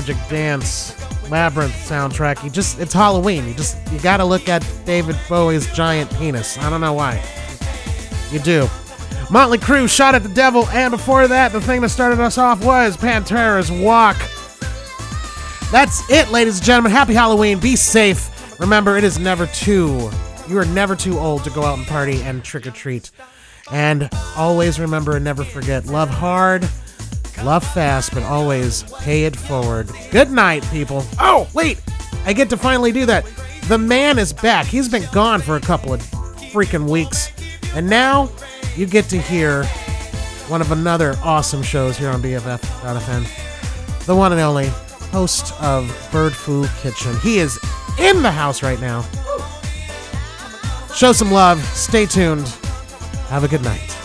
Magic Dance Labyrinth soundtrack. You just it's Halloween. You just you got to look at David Bowie's giant penis. I don't know why. You do. Motley Crue Shout at the Devil, and before that, the thing that started us off was Pantera's Walk. That's it, ladies and gentlemen. Happy Halloween. Be safe. Remember, it is never too. You are never too old to go out and party and trick or treat. And always remember and never forget love hard, love fast, but always pay it forward. Good night, people. Oh, wait. I get to finally do that. The man is back. He's been gone for a couple of freaking weeks. And now you get to hear one of another awesome shows here on BFF.fm. The one and only host of Bird Flu Kitchen. He is in the house right now. Show some love. Stay tuned. Have a good night.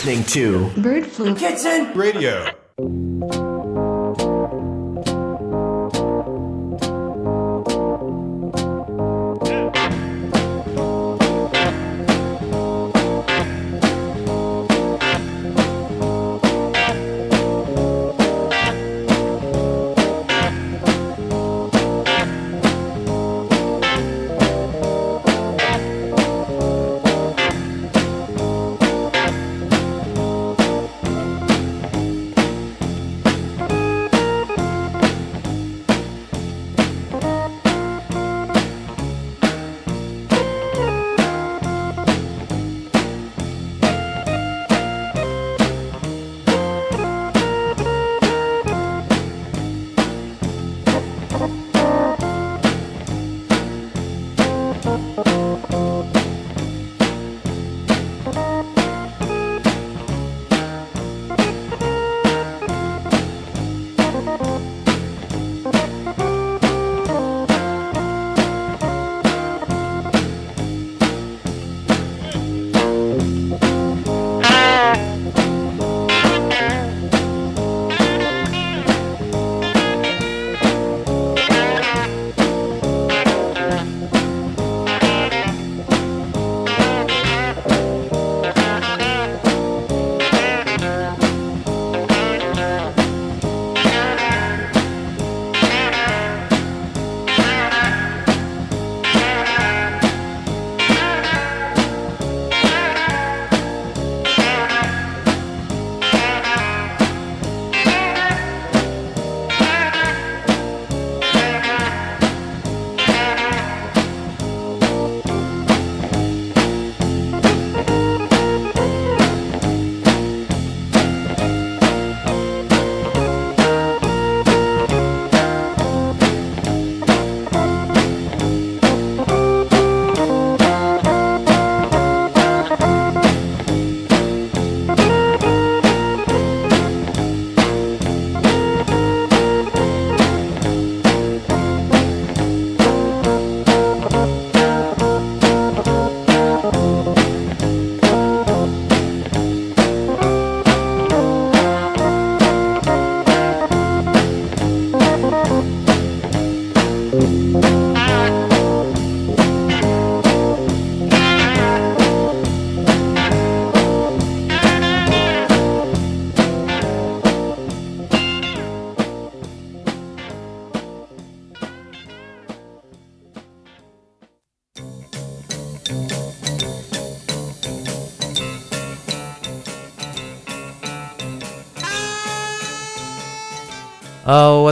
Listening to Bird Flu Kitchen Radio.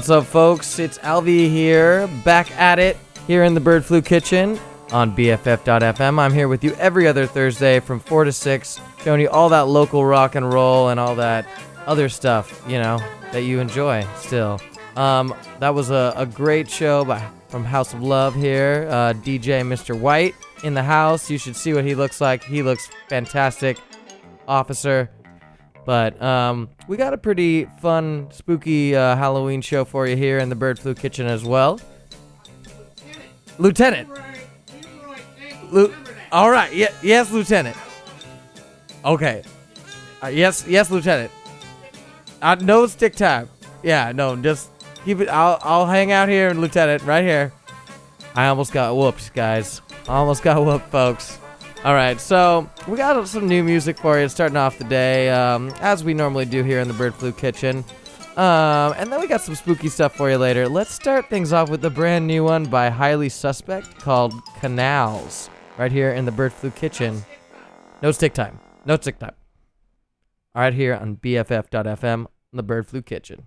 What's up, folks? It's Alvi here, back at it here in the Bird Flu Kitchen on BFF.FM. I'm here with you every other Thursday from 4 to 6, showing you all that local rock and roll and all that other stuff, you know, that you enjoy still. Um, that was a, a great show by, from House of Love here. Uh, DJ Mr. White in the house. You should see what he looks like. He looks fantastic. Officer. But um, we got a pretty fun, spooky uh, Halloween show for you here in the Bird Flu Kitchen as well. Lieutenant. Lu- All right. Yeah, yes, Lieutenant. Okay. Uh, yes, yes, Lieutenant. Uh, no stick time. Yeah, no, just keep it. I'll I'll hang out here, Lieutenant, right here. I almost got whooped, guys. I Almost got whooped, folks. All right, so we got some new music for you starting off the day, um, as we normally do here in the Bird Flu Kitchen. Um, and then we got some spooky stuff for you later. Let's start things off with a brand new one by Highly Suspect called Canals, right here in the Bird Flu Kitchen. No stick time. No stick time. All right, here on BFF.FM, the Bird Flu Kitchen.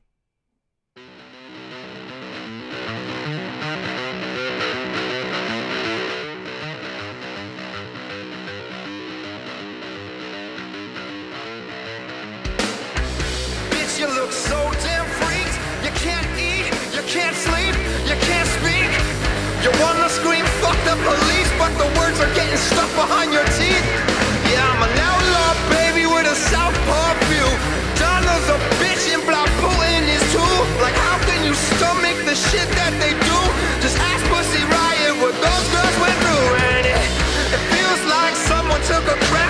Stuck behind your teeth. Yeah, I'm an outlaw, baby, with a southpaw view. Donald's a bitch and Black Putin is too. Like, how can you stomach the shit that they do? Just ask Pussy Riot what those girls went through, and it, it feels like someone took a crack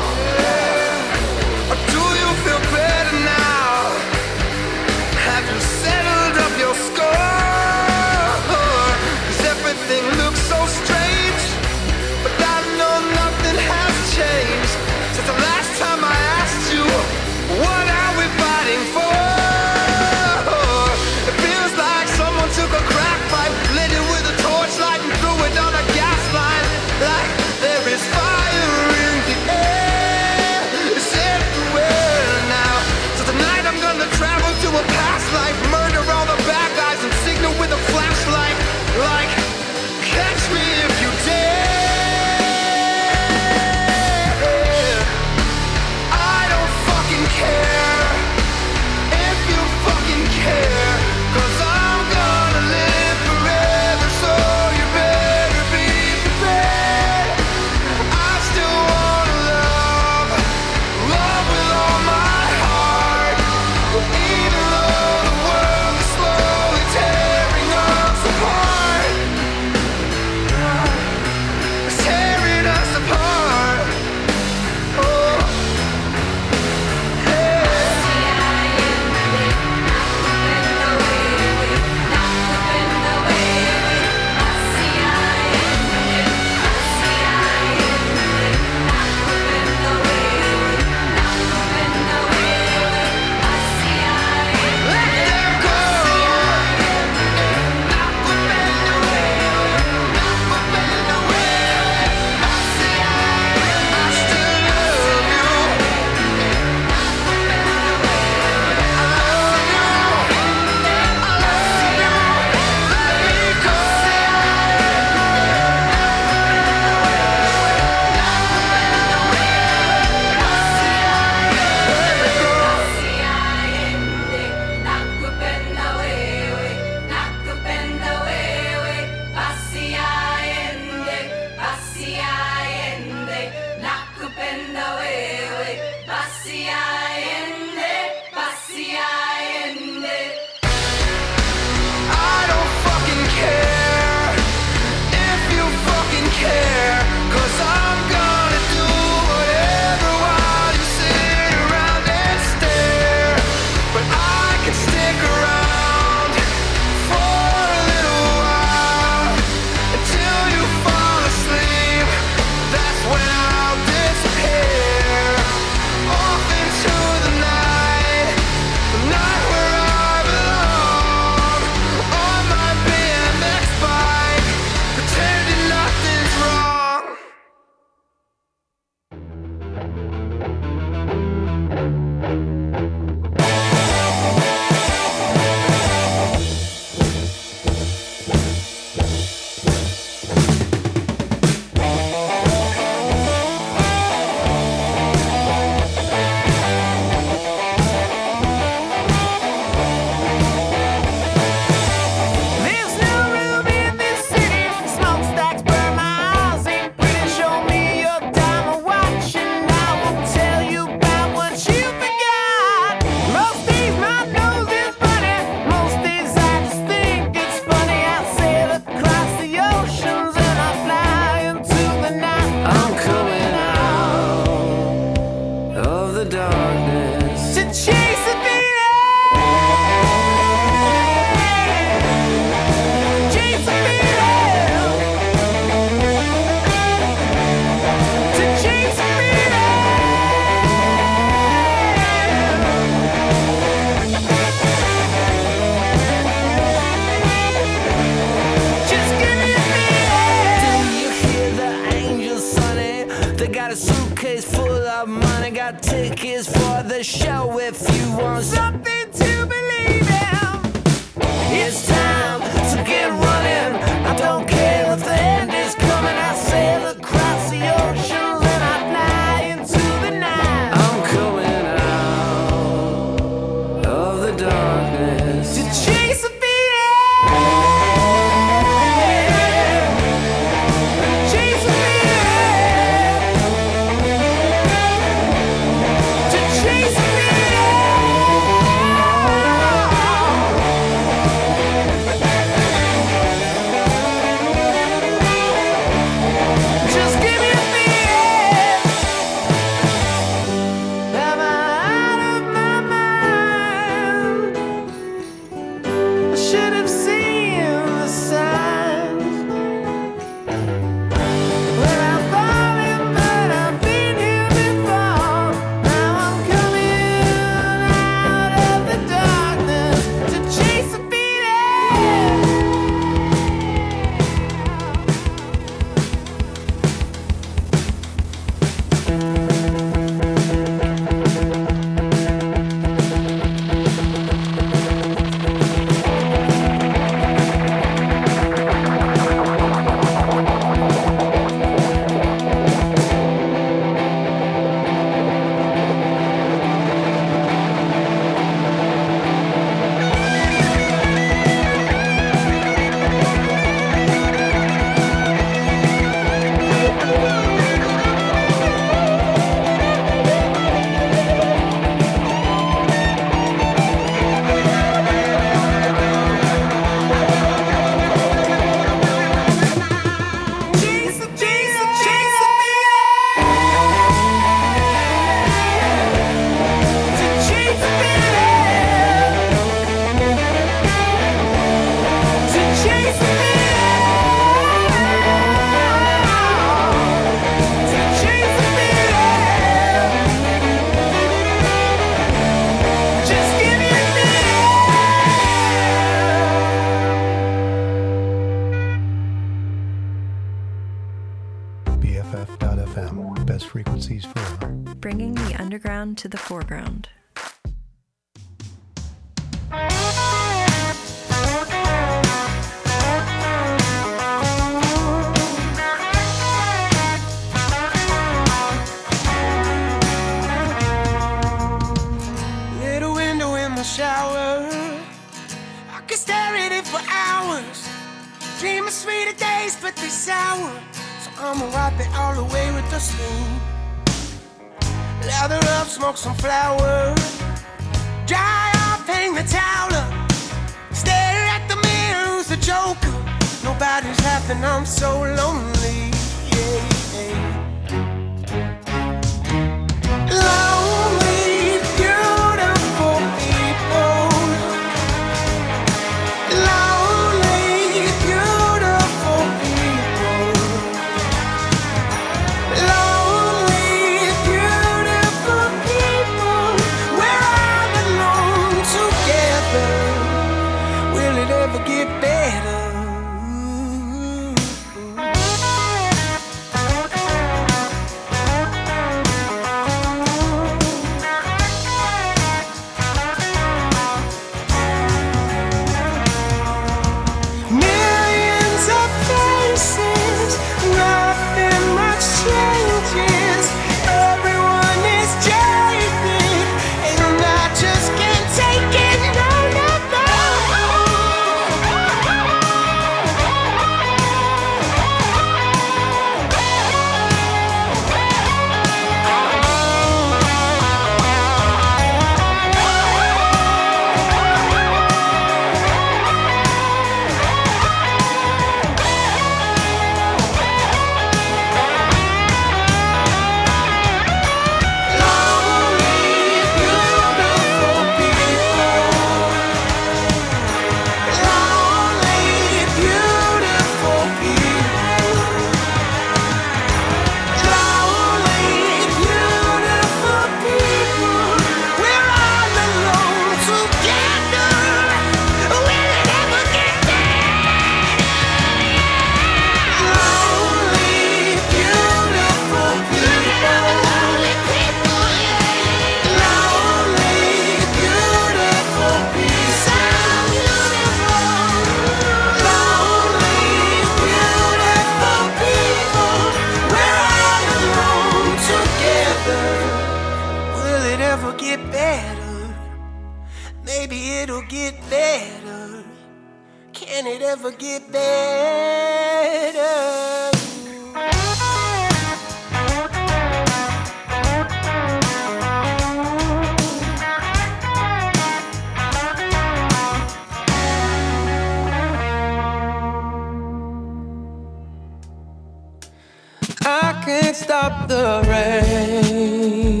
I can't stop the rain,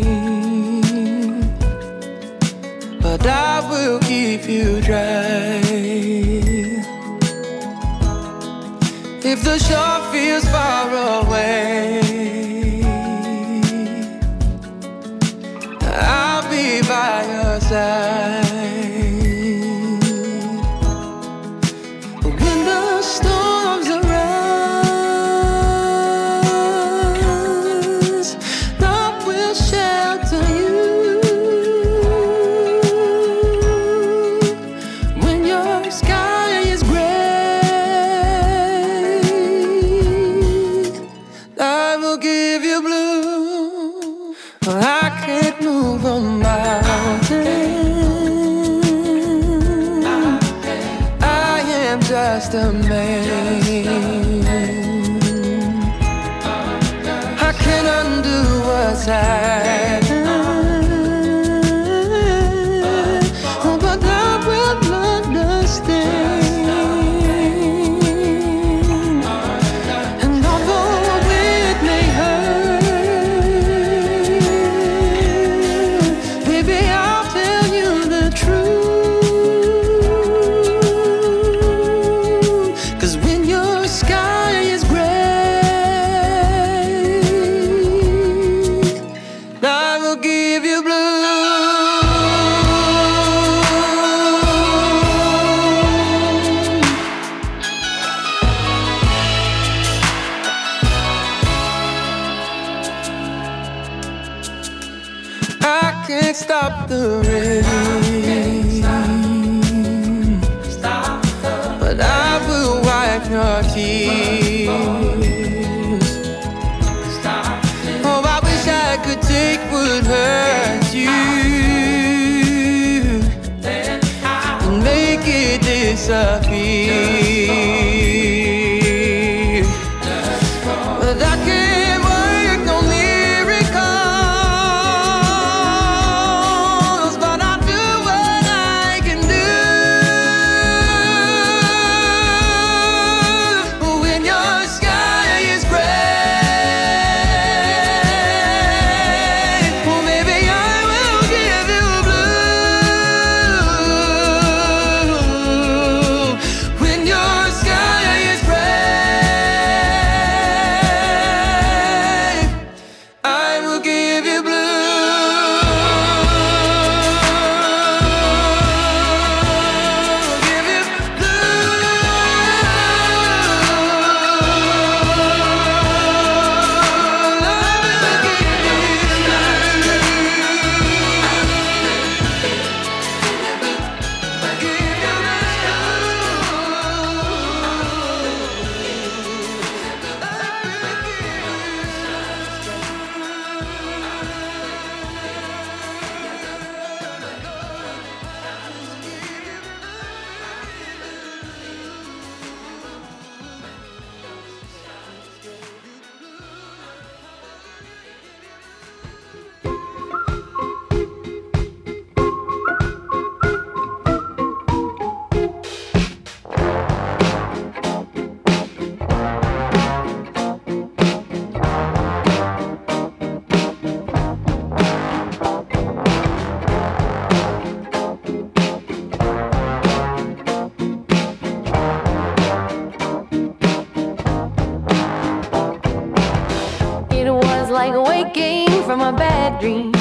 but I will keep you dry. If the shore feels far away, I'll be by your side. dream.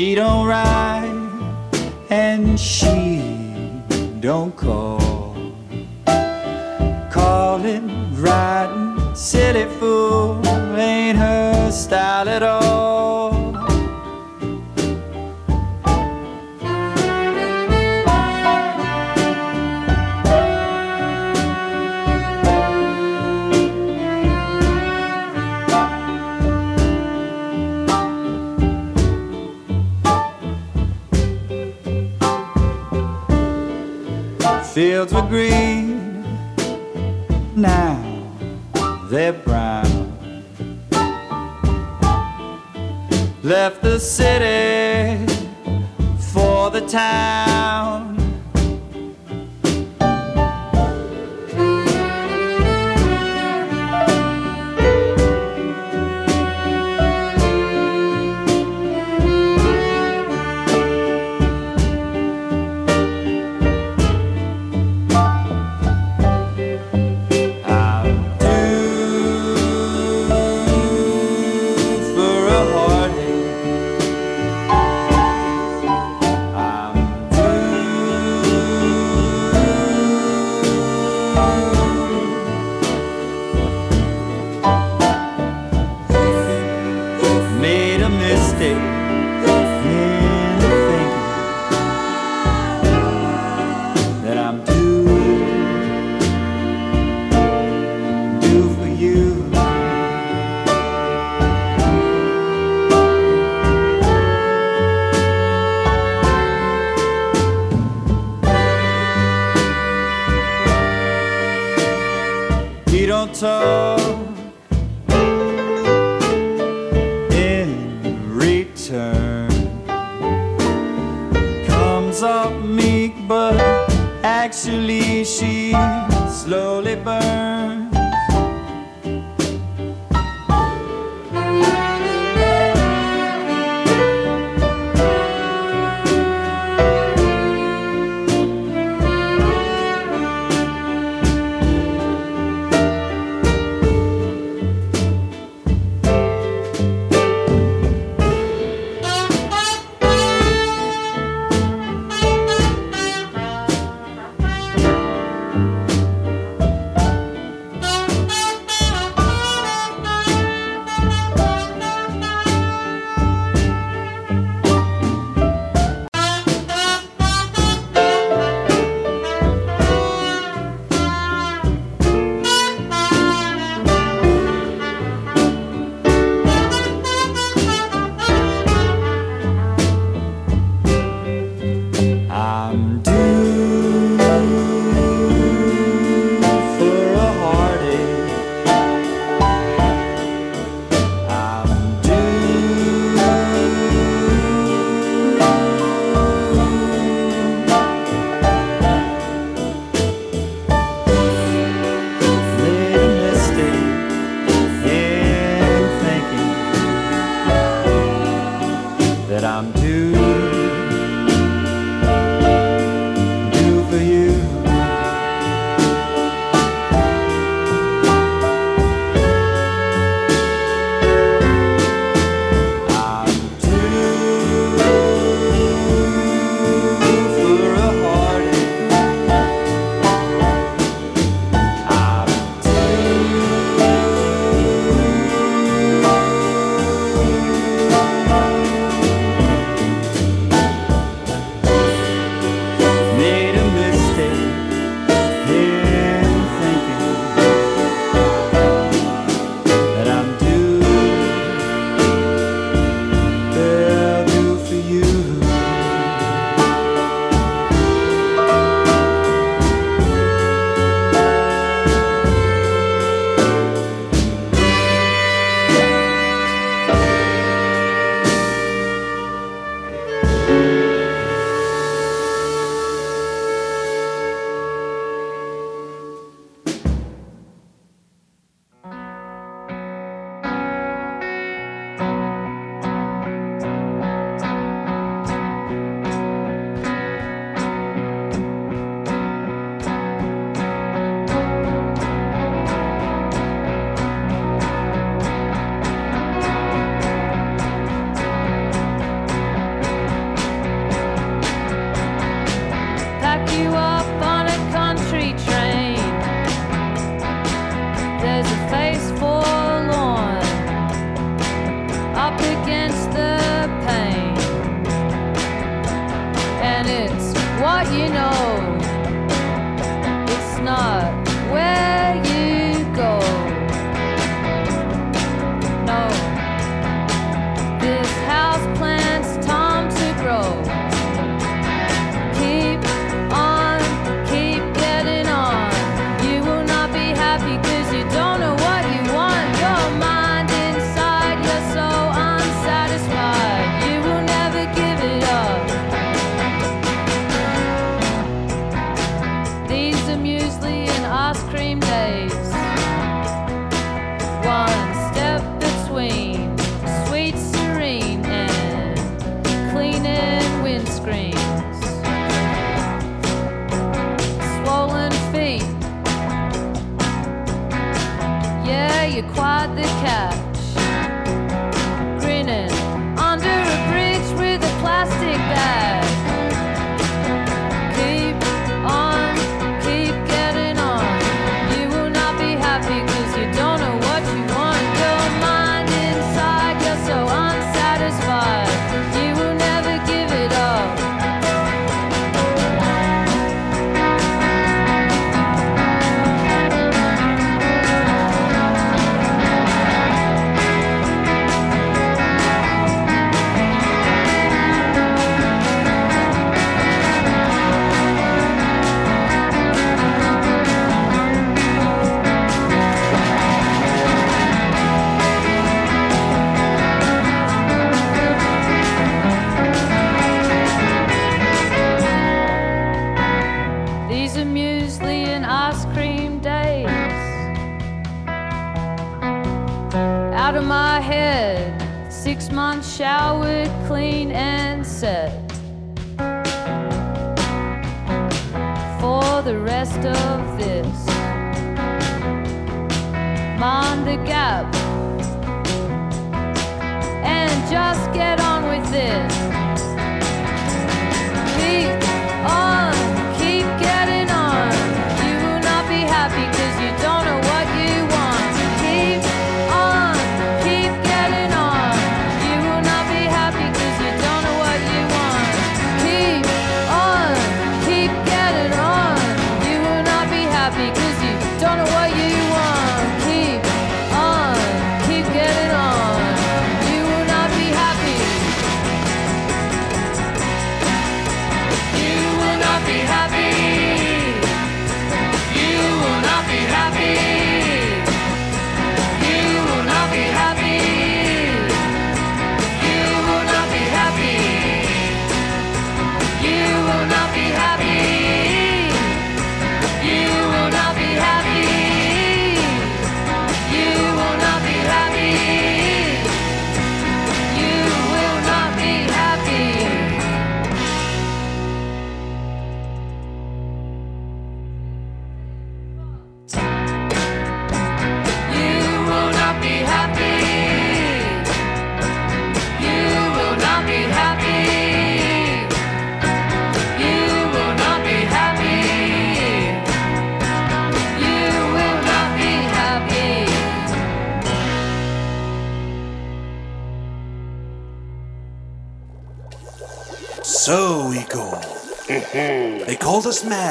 She don't write and she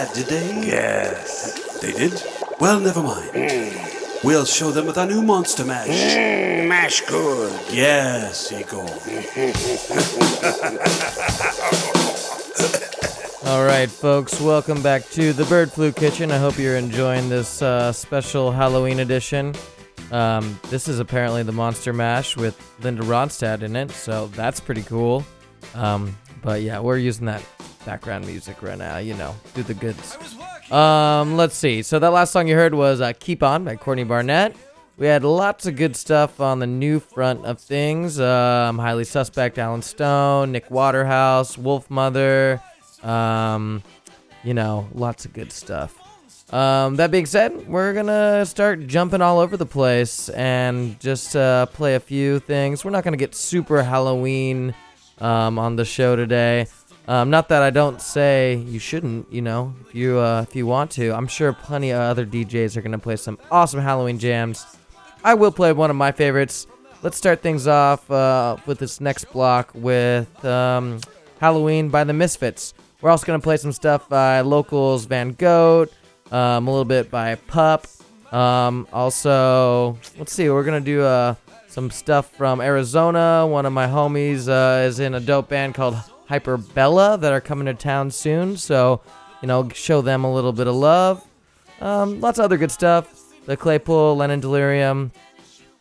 us did they? Yes. They did? Well, never mind. We'll show them with our new Monster Mash. Mash good. Yes, Igor. All right, folks, welcome back to the Bird Flu Kitchen. I hope you're enjoying this uh, special Halloween edition. Um, this is apparently the Monster Mash with Linda Ronstadt in it, so that's pretty cool. Um, but yeah, we're using that background music right now, you know, do the goods. Um, let's see. So that last song you heard was uh, "Keep On" by Courtney Barnett. We had lots of good stuff on the new front of things. Um, Highly Suspect, Allen Stone, Nick Waterhouse, Wolfmother. Um, you know, lots of good stuff. Um, that being said, we're gonna start jumping all over the place and just uh, play a few things. We're not gonna get super Halloween um, on the show today. Um, not that I don't say you shouldn't, you know, if you uh, if you want to. I'm sure plenty of other DJs are gonna play some awesome Halloween jams. I will play one of my favorites. Let's start things off uh, with this next block with um, Halloween by the Misfits. We're also gonna play some stuff by Locals Van Goat, um, a little bit by Pup. Um, also, let's see, we're gonna do uh, some stuff from Arizona. One of my homies uh, is in a dope band called Hyperbella that are coming to town soon. So, you know, show them a little bit of love. Um, lots of other good stuff. The Claypool, Lennon Delirium,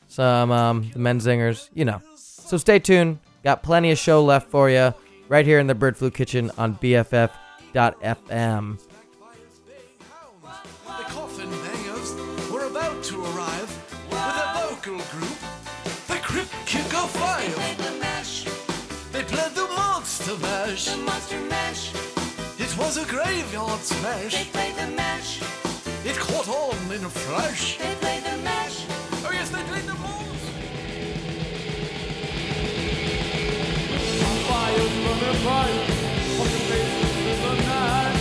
some um, the Menzingers, you know. So stay tuned. Got plenty of show left for you right here in the Bird Flu Kitchen on BFF.FM. Monster Mash. Monster Mash. It was a graveyard smash. They played the mash. It caught on in a flash. They played the mash. Oh yes, they played the most. Fires burning bright, fucking faces in the night.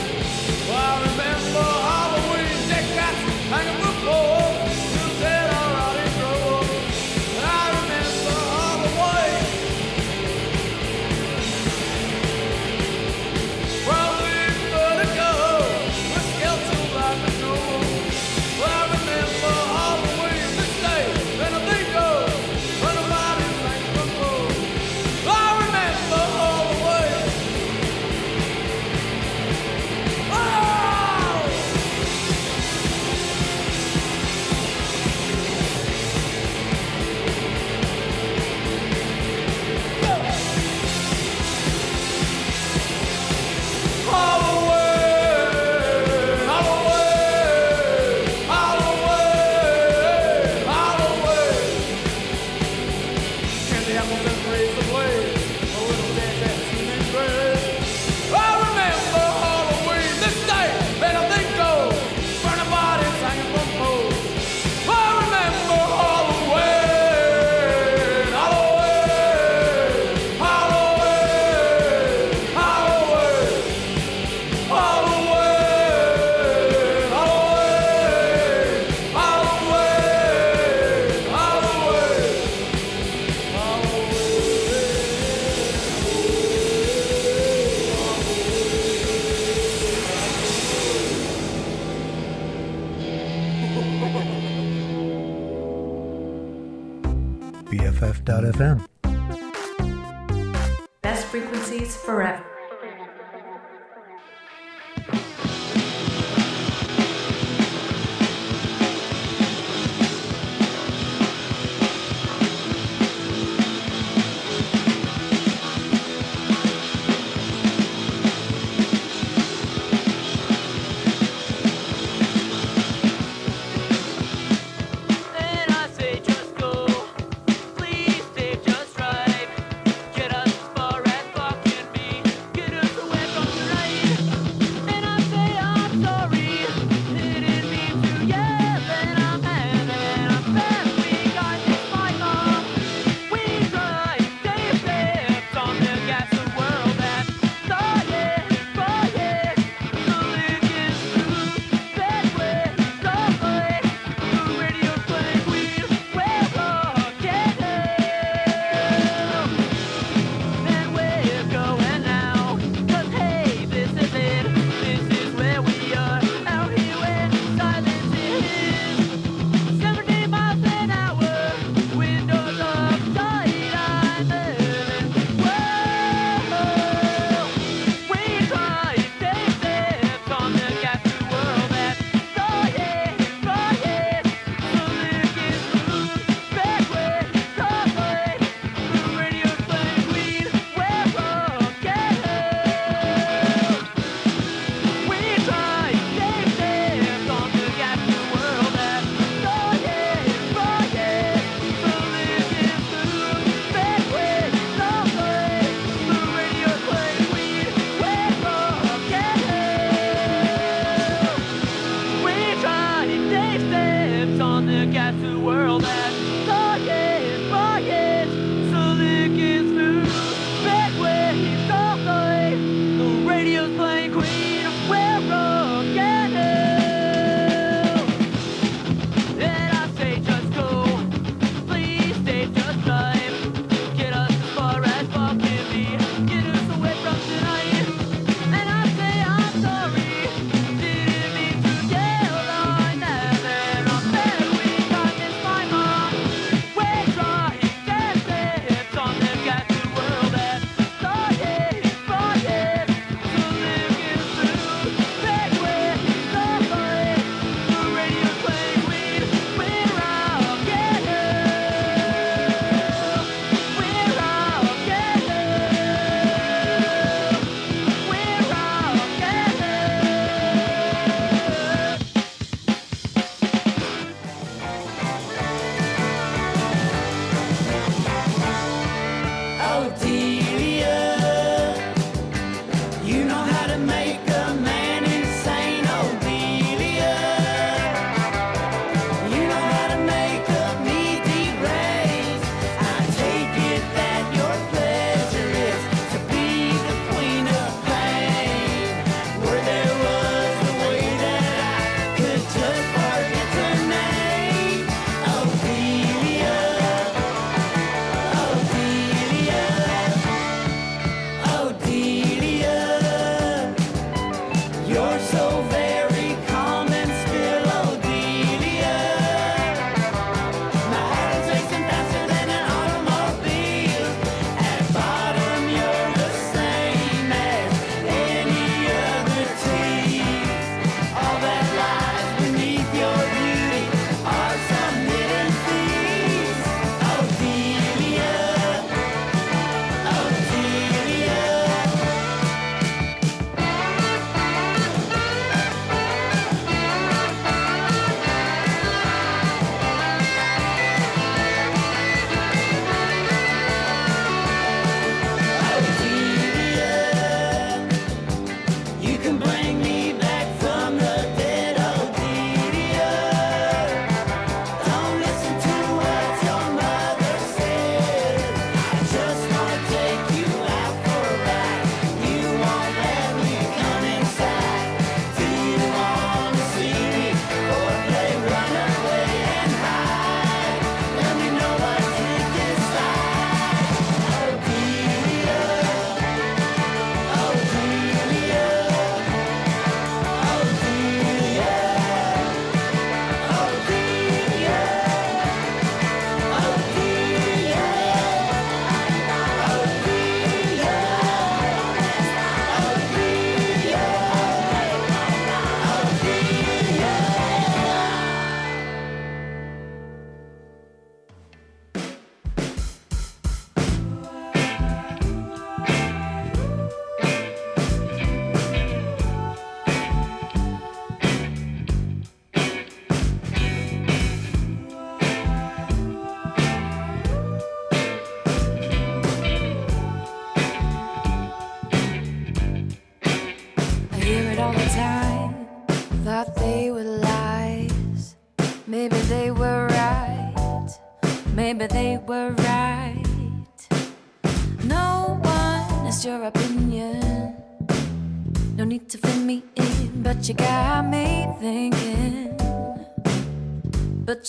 I remember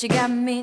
you got me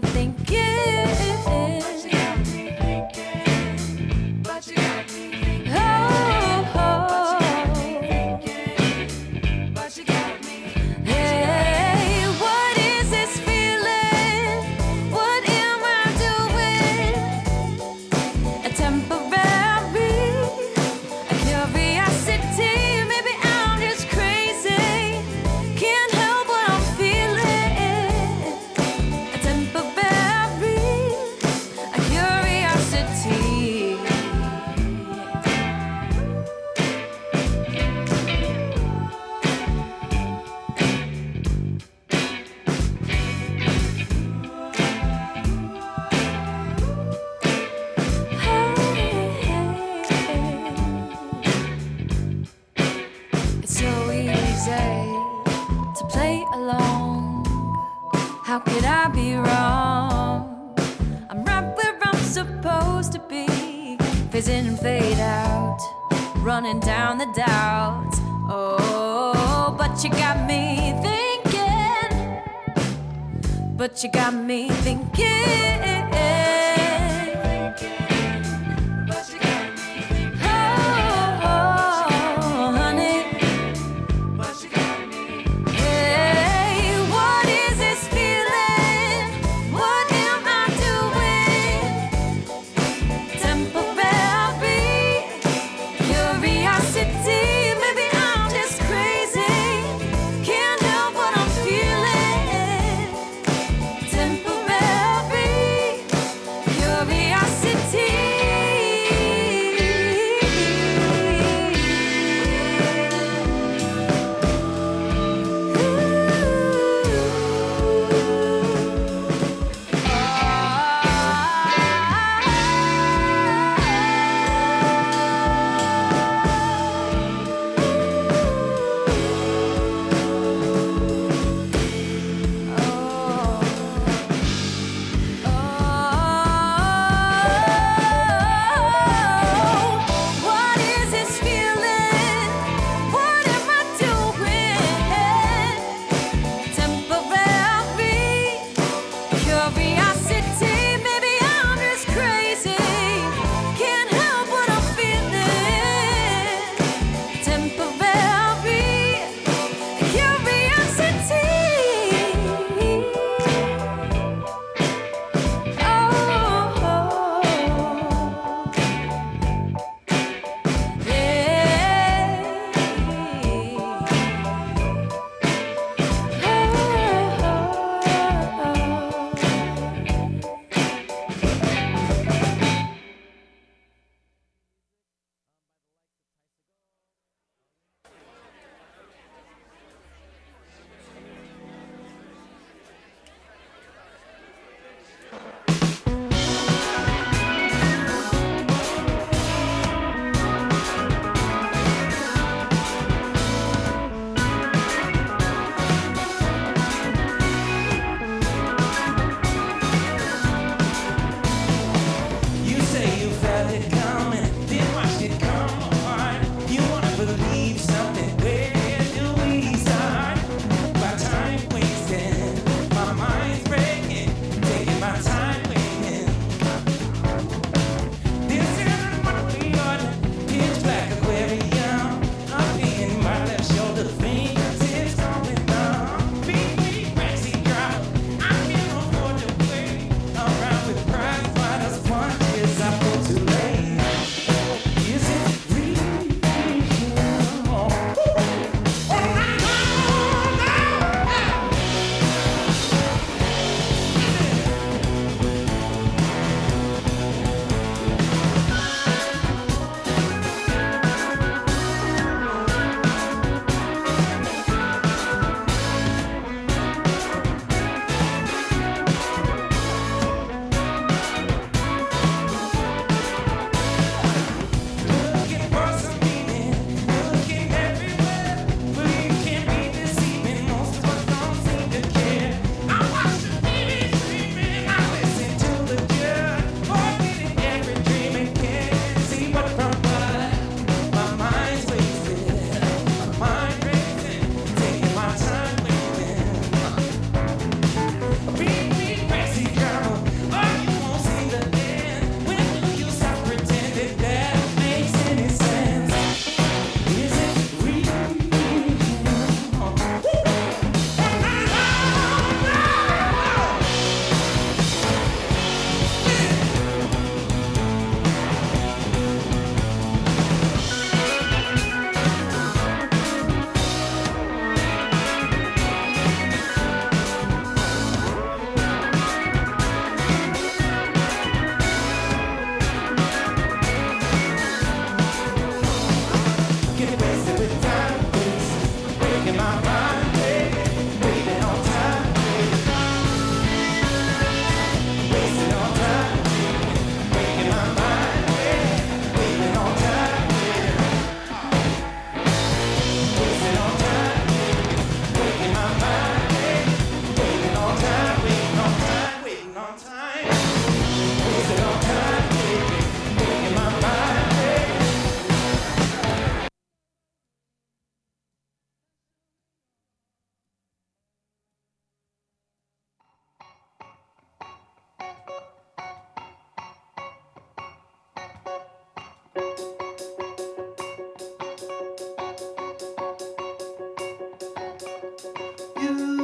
you.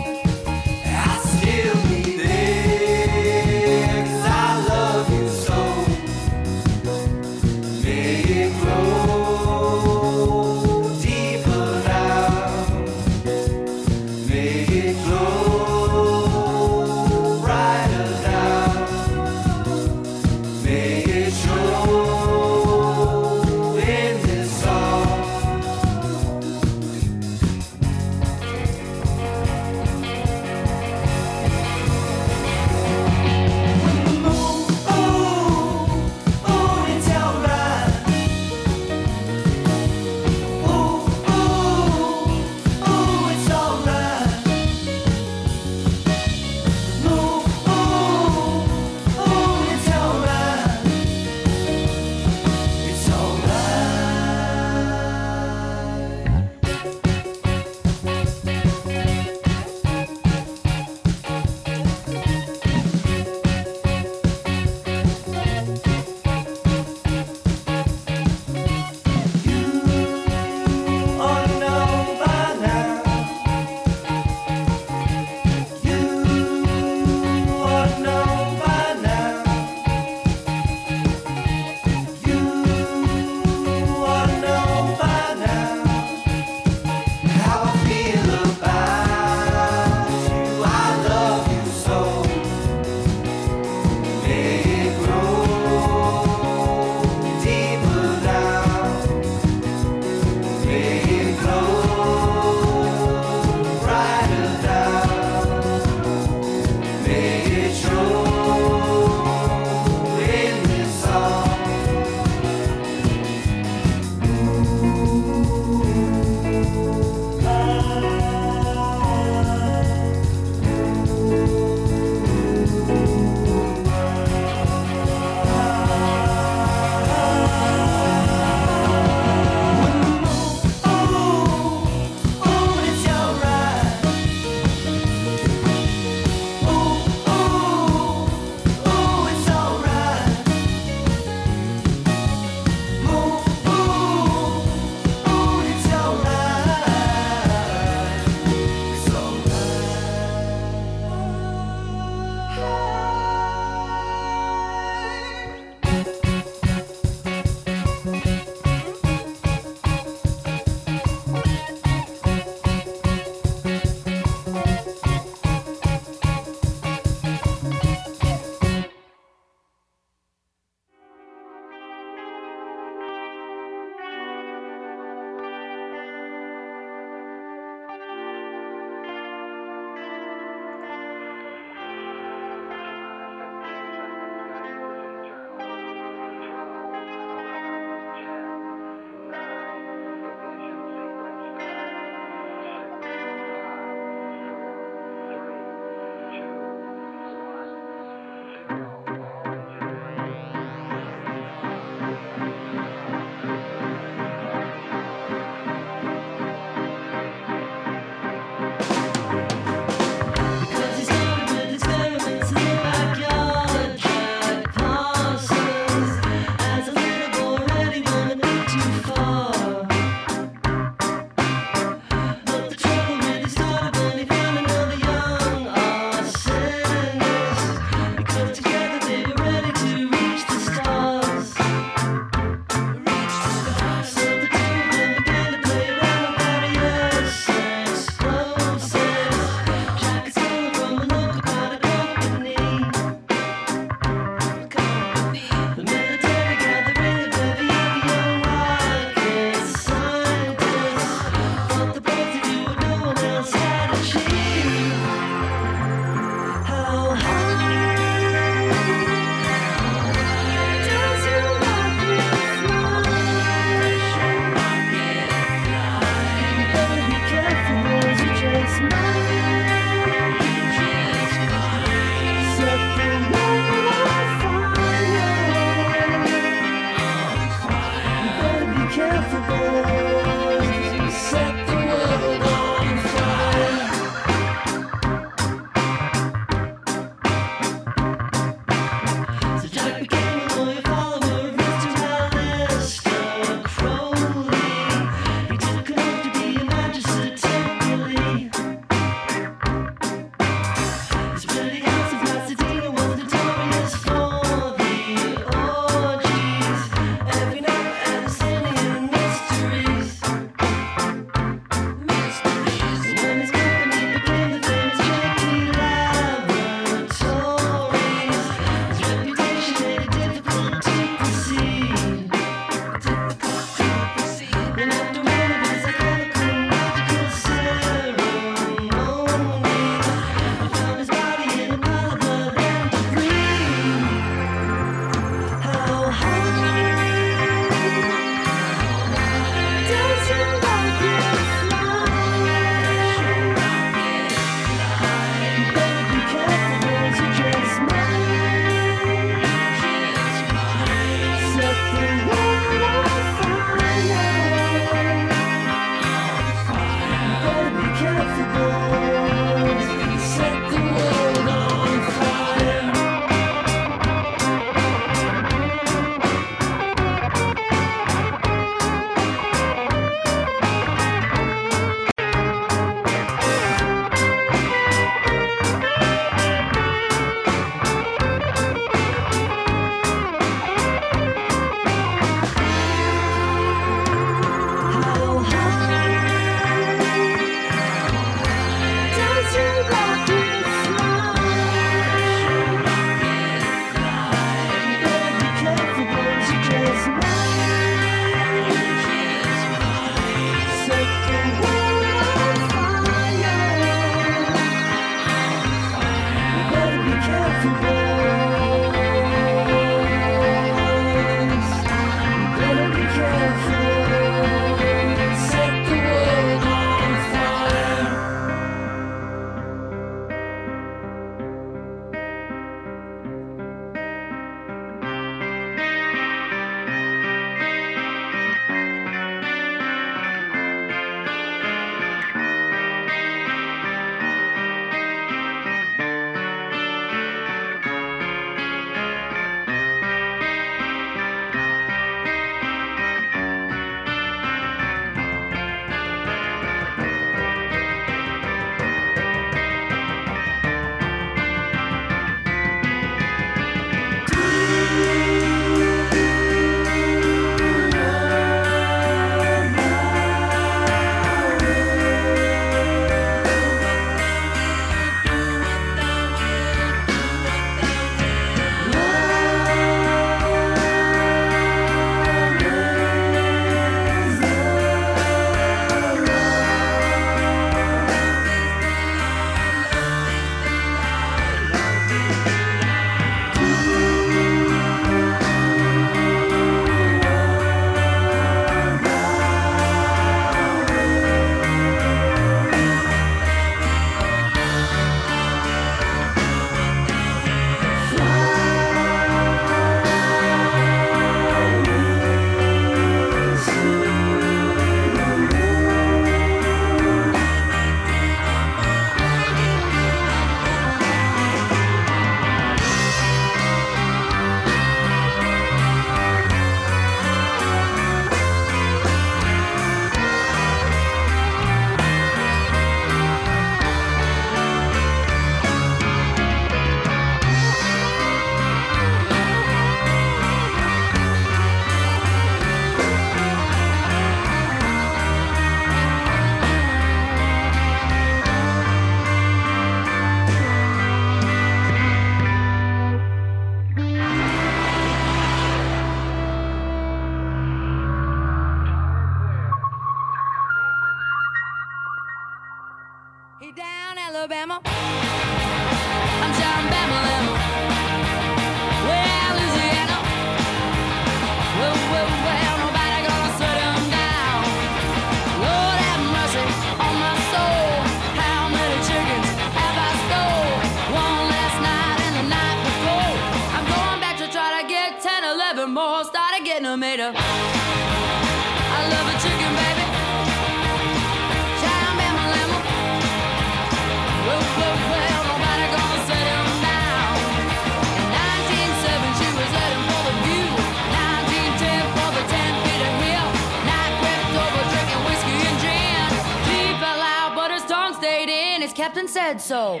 man, it's Captain Said So. Ooh, I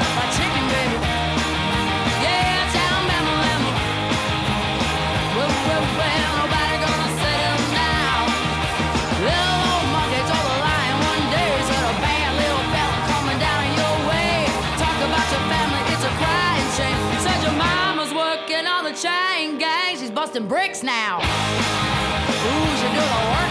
love my chicken, baby. Yeah, nobody gonna. Little old lion one day, a bad little fella down your way. Talk about your family, it's a crying shame. Said your mama's on the chain gang, she's busting bricks now. Ooh, she do the work.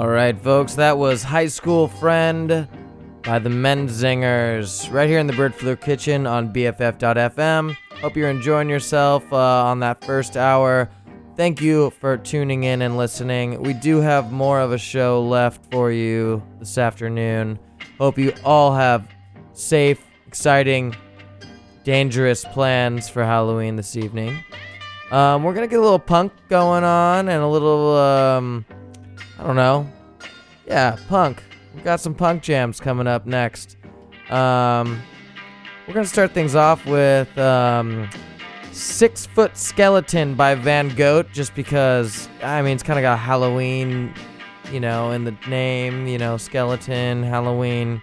All right, folks, that was High School Friend by the Menzingers right here in the Bird Flu Kitchen on BFF.FM. Hope you're enjoying yourself uh, on that first hour. Thank you for tuning in and listening. We do have more of a show left for you this afternoon. Hope you all have safe, exciting, dangerous plans for Halloween this evening. Um, we're gonna get a little punk going on and a little, um, I don't know, yeah, punk. We've got some punk jams coming up next. Um, we're gonna start things off with um, Six Foot Skeleton by Van Goat, just because I mean it's kind of got Halloween, you know, in the name. You know, skeleton, Halloween.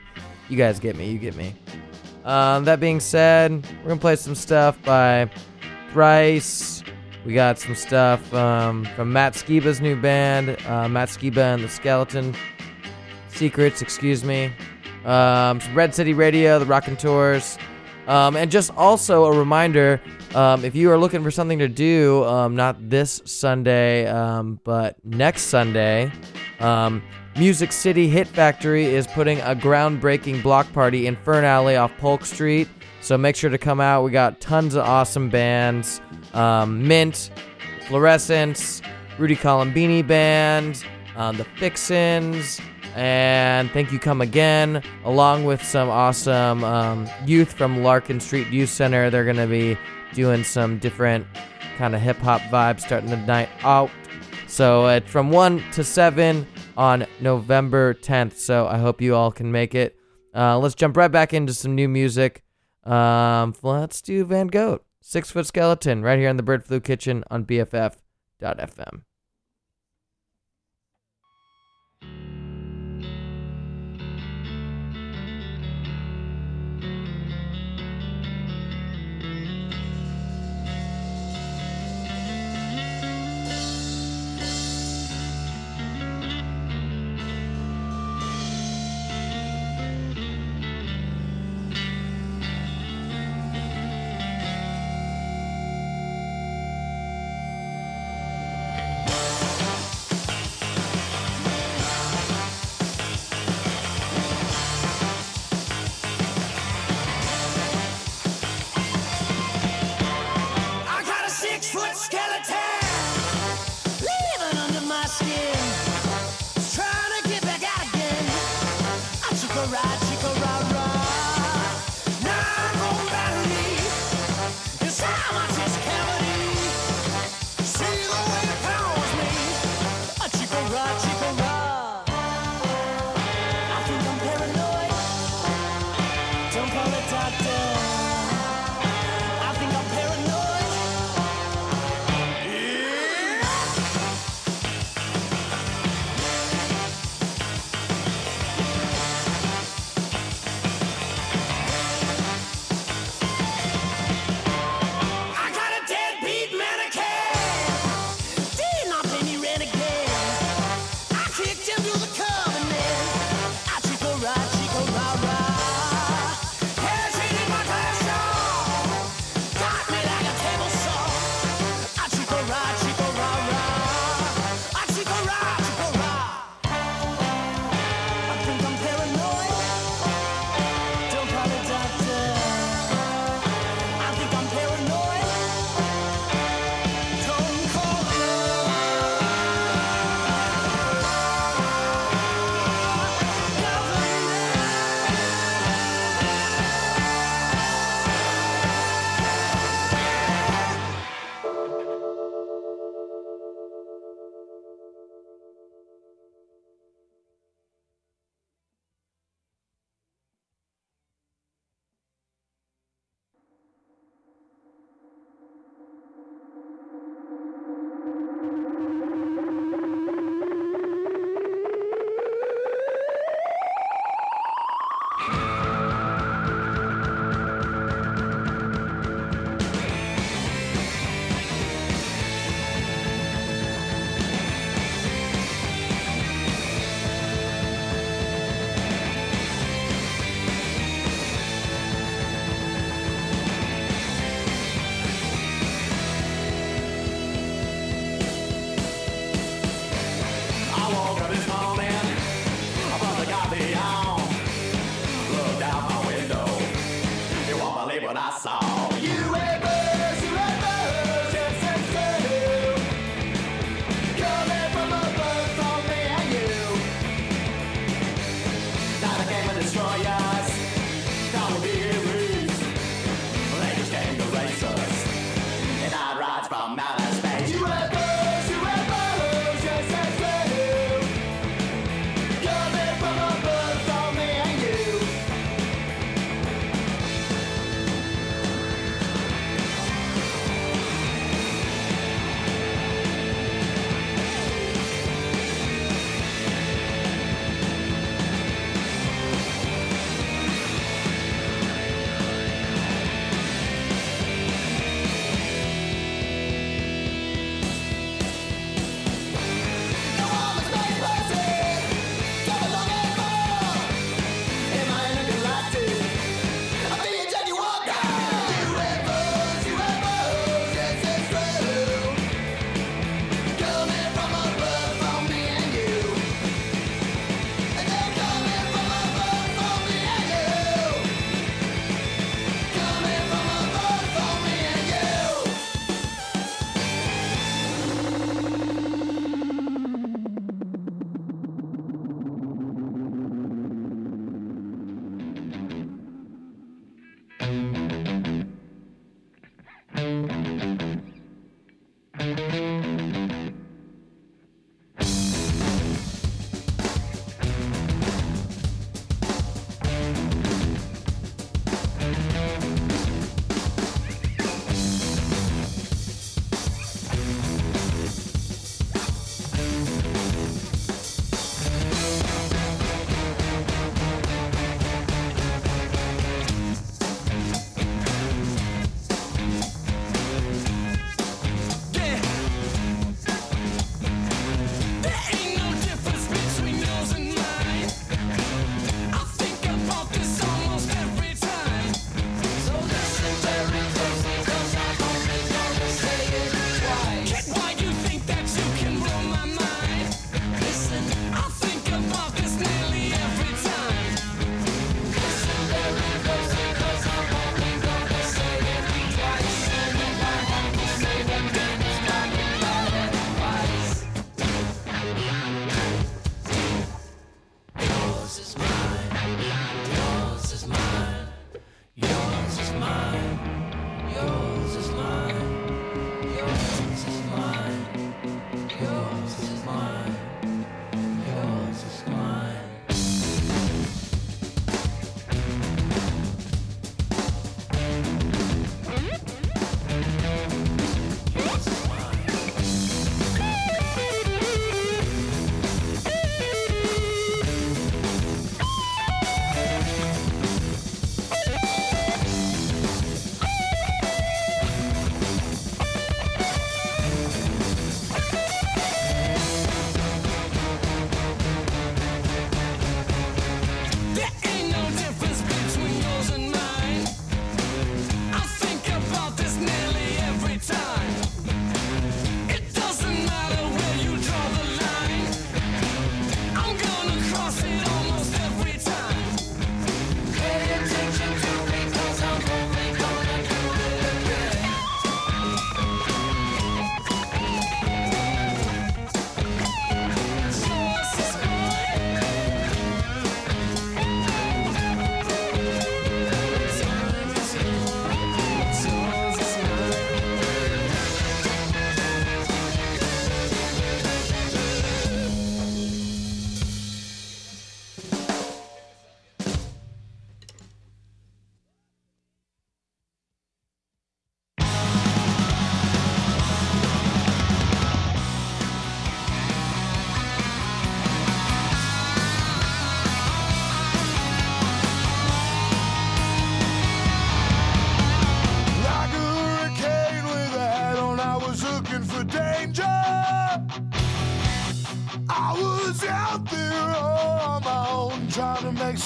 You guys get me. You get me. Um, that being said, we're gonna play some stuff by Thrice. We got some stuff um, from Matt Skiba's new band, uh, Matt Skiba and the Skeleton Secrets, excuse me. Um, Red City Radio, the Rockin' Tours. Um, and just also a reminder um, if you are looking for something to do, um, not this Sunday, um, but next Sunday, um, Music City Hit Factory is putting a groundbreaking block party in Fern Alley off Polk Street. So make sure to come out. We got tons of awesome bands um, Mint, Fluorescence, Rudy Colombini Band, um, The Fixins, and Thank You Come Again, along with some awesome um, youth from Larkin Street Youth Center. They're going to be doing some different kind of hip hop vibes starting the night out. So it's from 1 to 7 on November 10th. So I hope you all can make it. Uh, let's jump right back into some new music. Um, let's do Van Goat, Six Foot Skeleton, right here in the Bird Flu Kitchen on BFF.FM.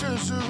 trying to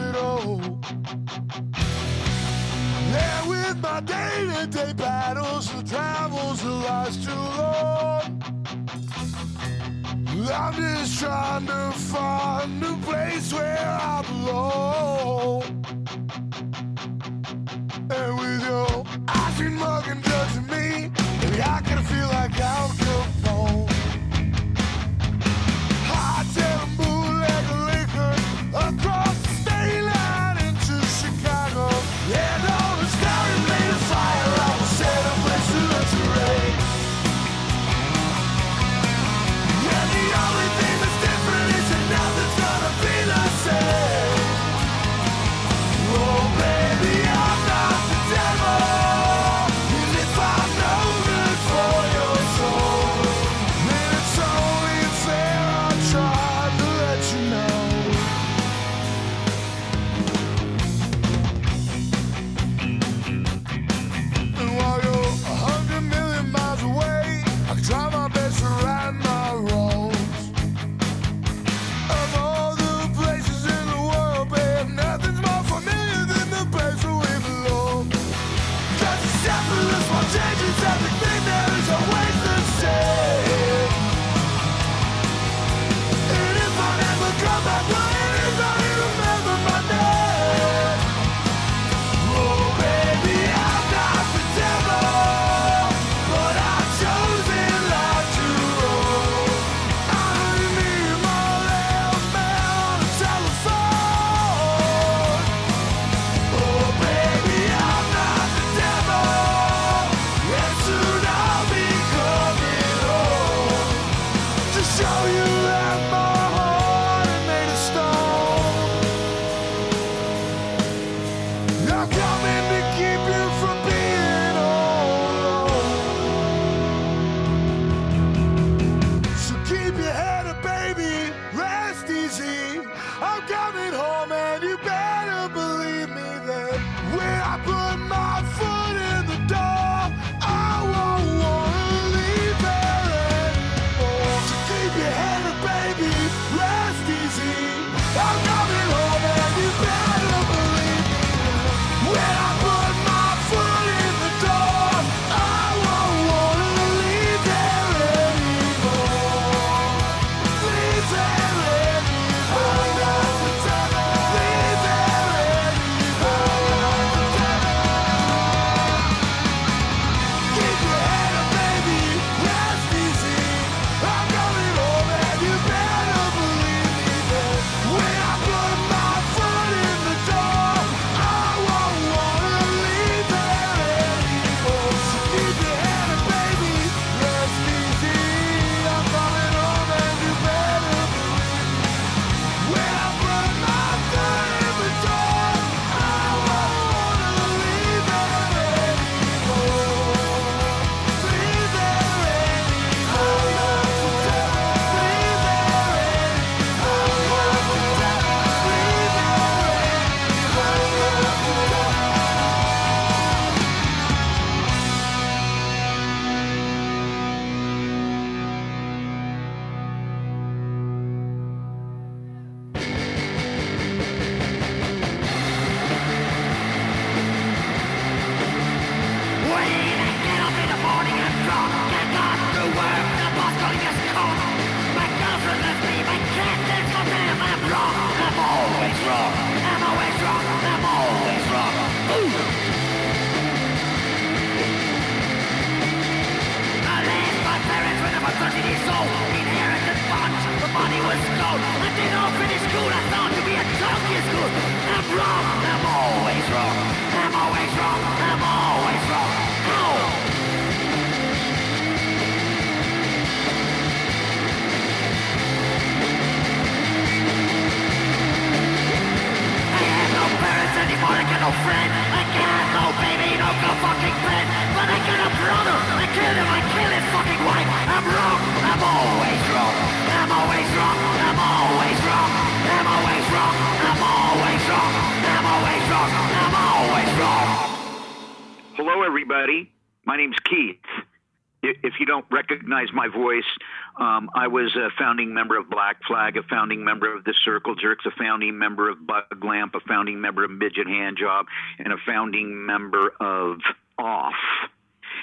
founding member of Black Flag, a founding member of the Circle Jerks, a founding member of Bug Lamp, a founding member of Midget Handjob, and a founding member of Off.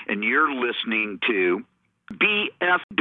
And you're listening to BFF.FM.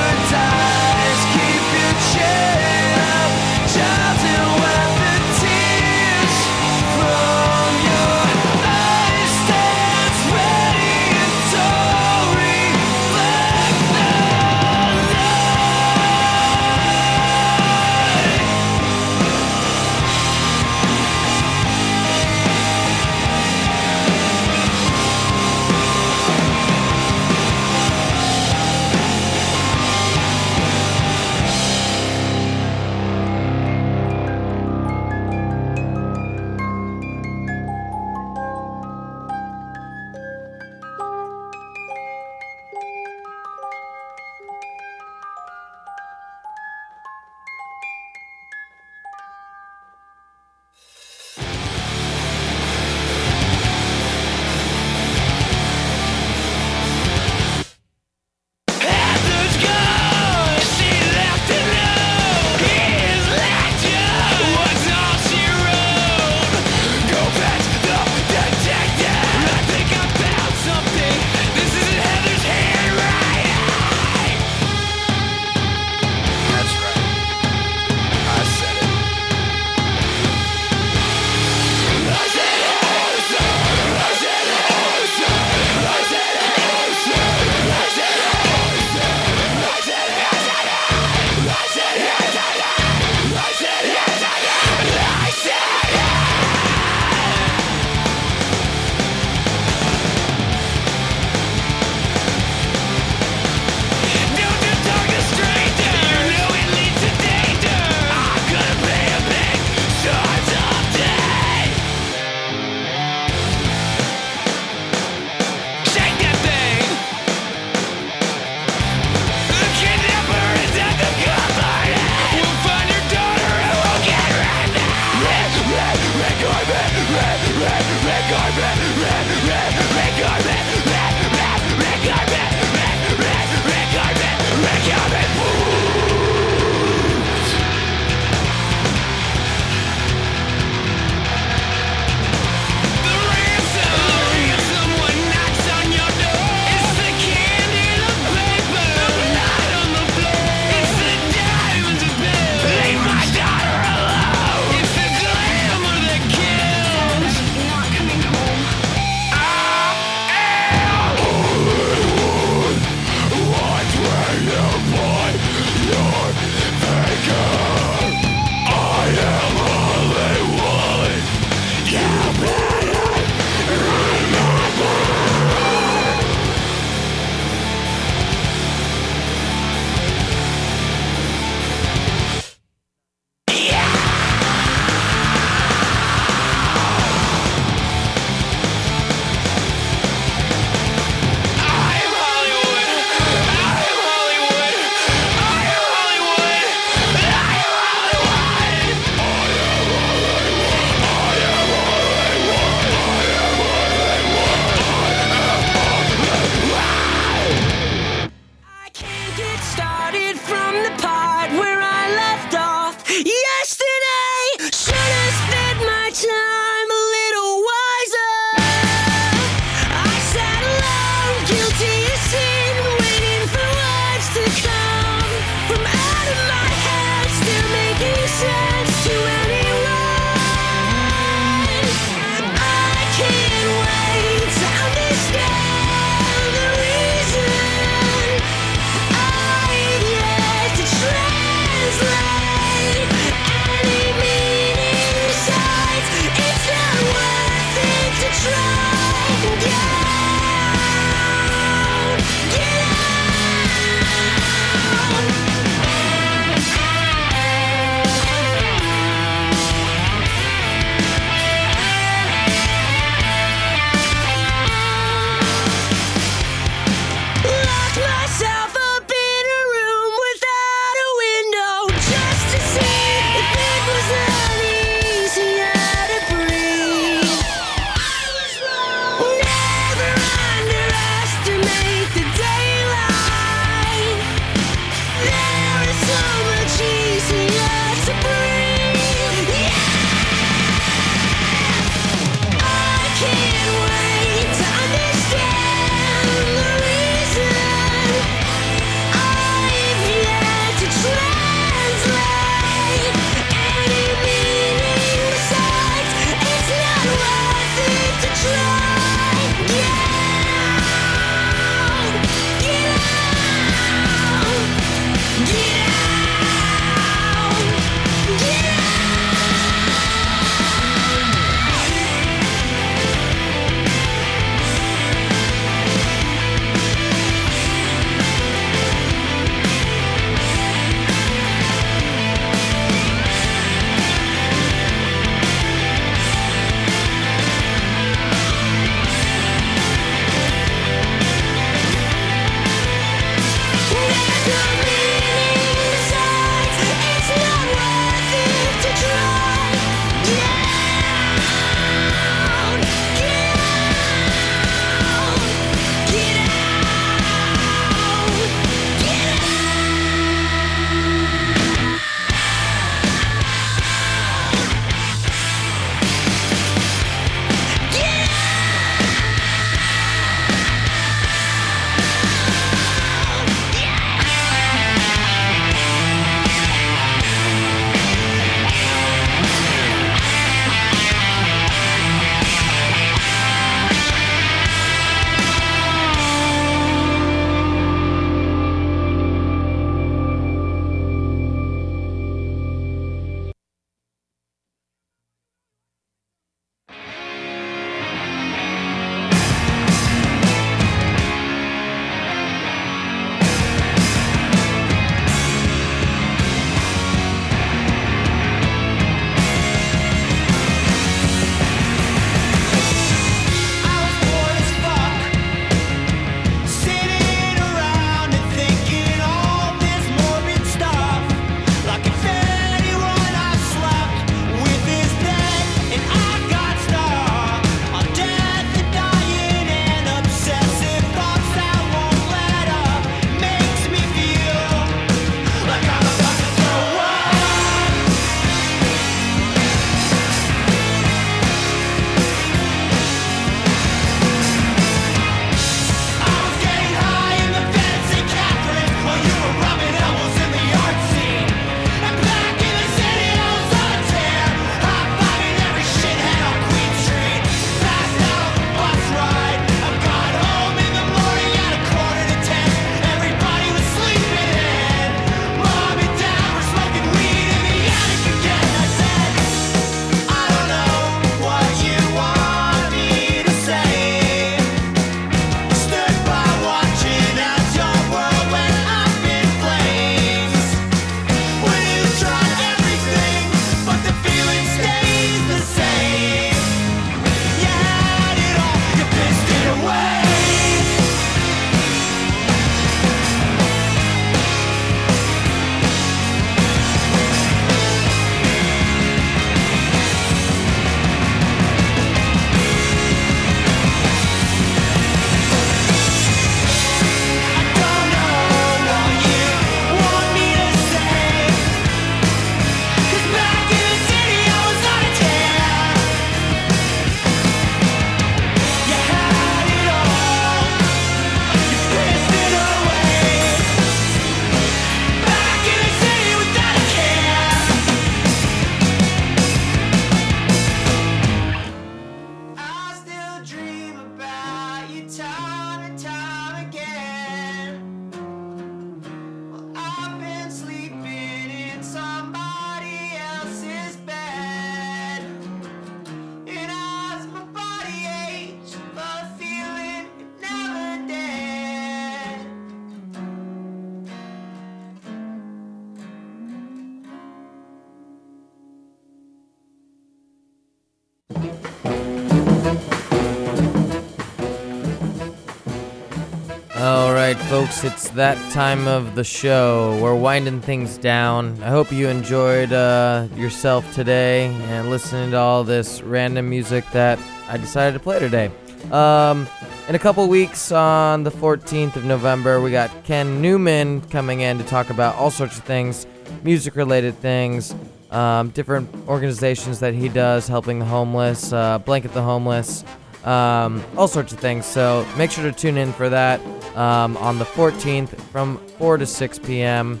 it's that time of the show. We're winding things down. I hope you enjoyed uh, yourself today and listening to all this random music that I decided to play today. Um, in a couple weeks, on the 14th of November, we got Ken Newman coming in to talk about all sorts of things, music related things, um, different organizations that he does helping the homeless, uh, Blanket the Homeless um, all sorts of things. So make sure to tune in for that um, on the 14th from 4 to 6 p.m.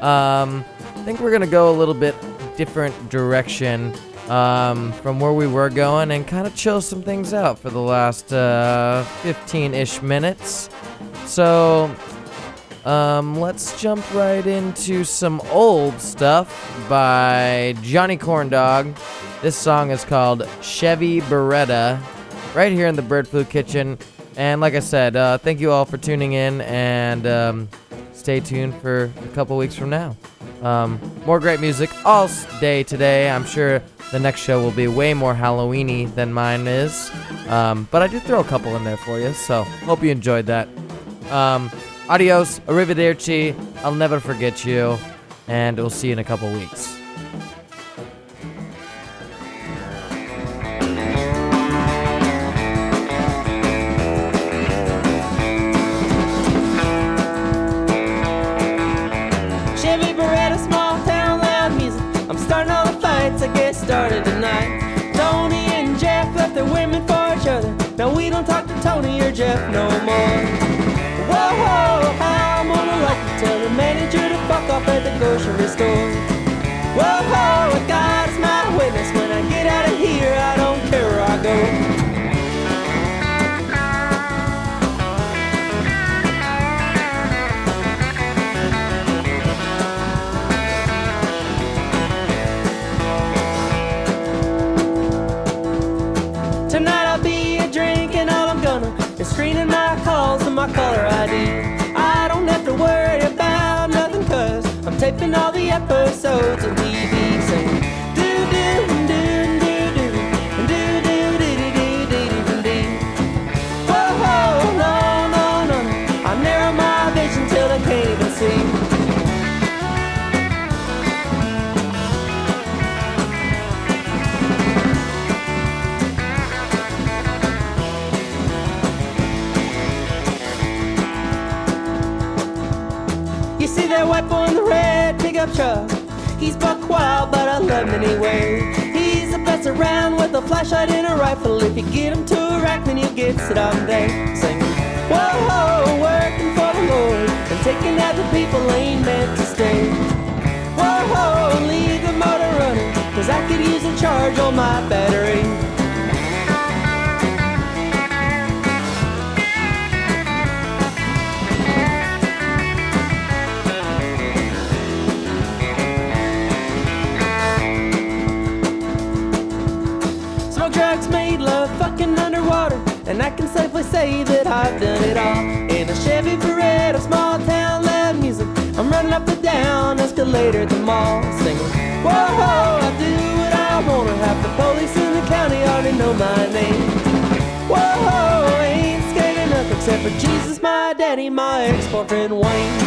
Um, I think we're gonna go a little bit different direction um, from where we were going and kind of chill some things out for the last 15 ish minutes. So um, let's jump right into some old stuff by Jonny Corndawg. This song is called Chevy Beretta, right here in the Bird Flu Kitchen. And like I said, uh, thank you all for tuning in, and um, stay tuned for a couple weeks from now. Um, more great music all day today. I'm sure the next show will be way more Halloweeny than mine is, um, but I did throw a couple in there for you, so hope you enjoyed that. Um, Adios, arrivederci. I'll never forget you, and we'll see you in a couple weeks. Jeff no more. Whoa, I'm gonna like to tell the manager to fuck off at the grocery store. Truck? He's buck wild, but I love him anyway. He's the best around with a flashlight and a rifle. If you get him to Iraq, then you'll get Saddam Day. Singing, whoa, working for the Lord. And taking out the people ain't meant to stay. Whoa, leave the motor running. Cause I could use a charge on my battery. And I can safely say that I've done it all. In a Chevy Beretta, small town, loud music. I'm running up and down escalator at the mall, singing, Whoa, I do what I wanna. Half the police in the county already know my name. Whoa, I ain't scared of nothing except for Jesus, my daddy, my ex-boyfriend Wayne.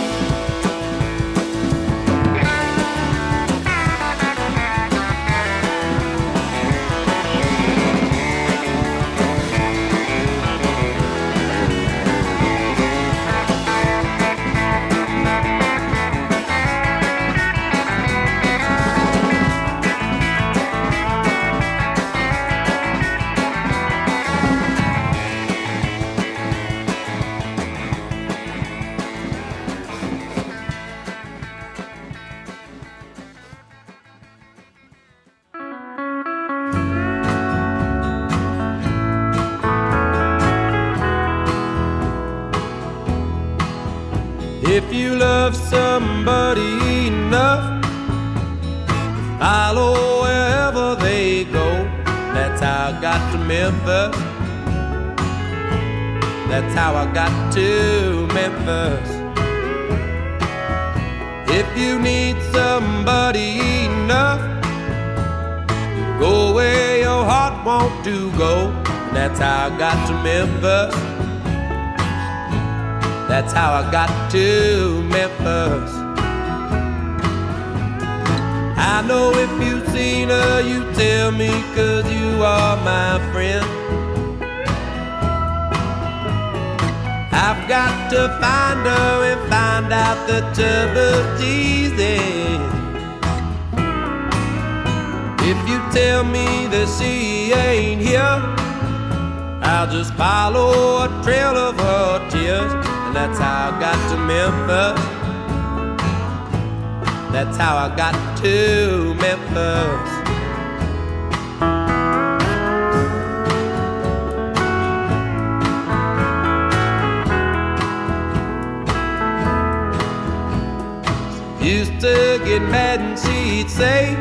Memphis. That's how I got to Memphis. If you need somebody enough, go where your heart wants to go. That's how I got to Memphis. That's how I got to Memphis. Know if you've seen her, you tell me, cause you are my friend. I've got to find her and find out the trouble she's in. If you tell me that she ain't here, I'll just follow a trail of her tears. And that's how I got to Memphis. That's how I got to Memphis. Used to get mad and she'd say,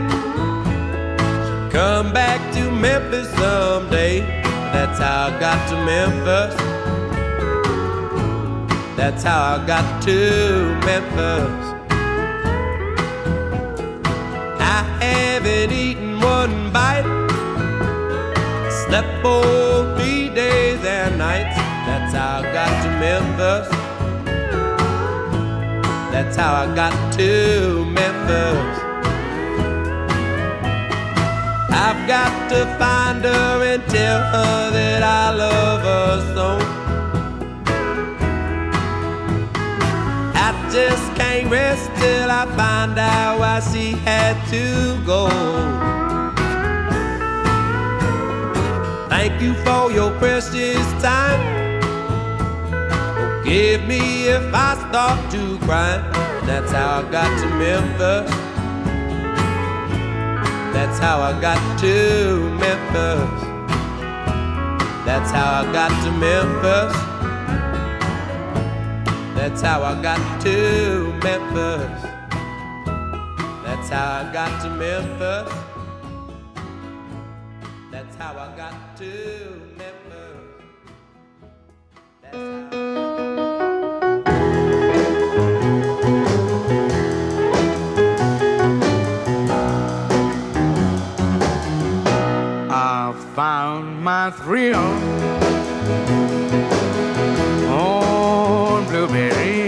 Come back to Memphis someday. That's how I got to Memphis. That's how I got to Memphis. That's how I got to Memphis. I've got to find her and tell her that I love her so. I just can't rest till I find out why she had to go. Thank you for your precious time. Forgive me if I start to cry. That's how I got to Memphis. That's how I got to Memphis. That's how I got to Memphis. That's how I got to Memphis. That's how I got to Memphis. That's how I got to Memphis. That's how. Found my thrill on Blueberry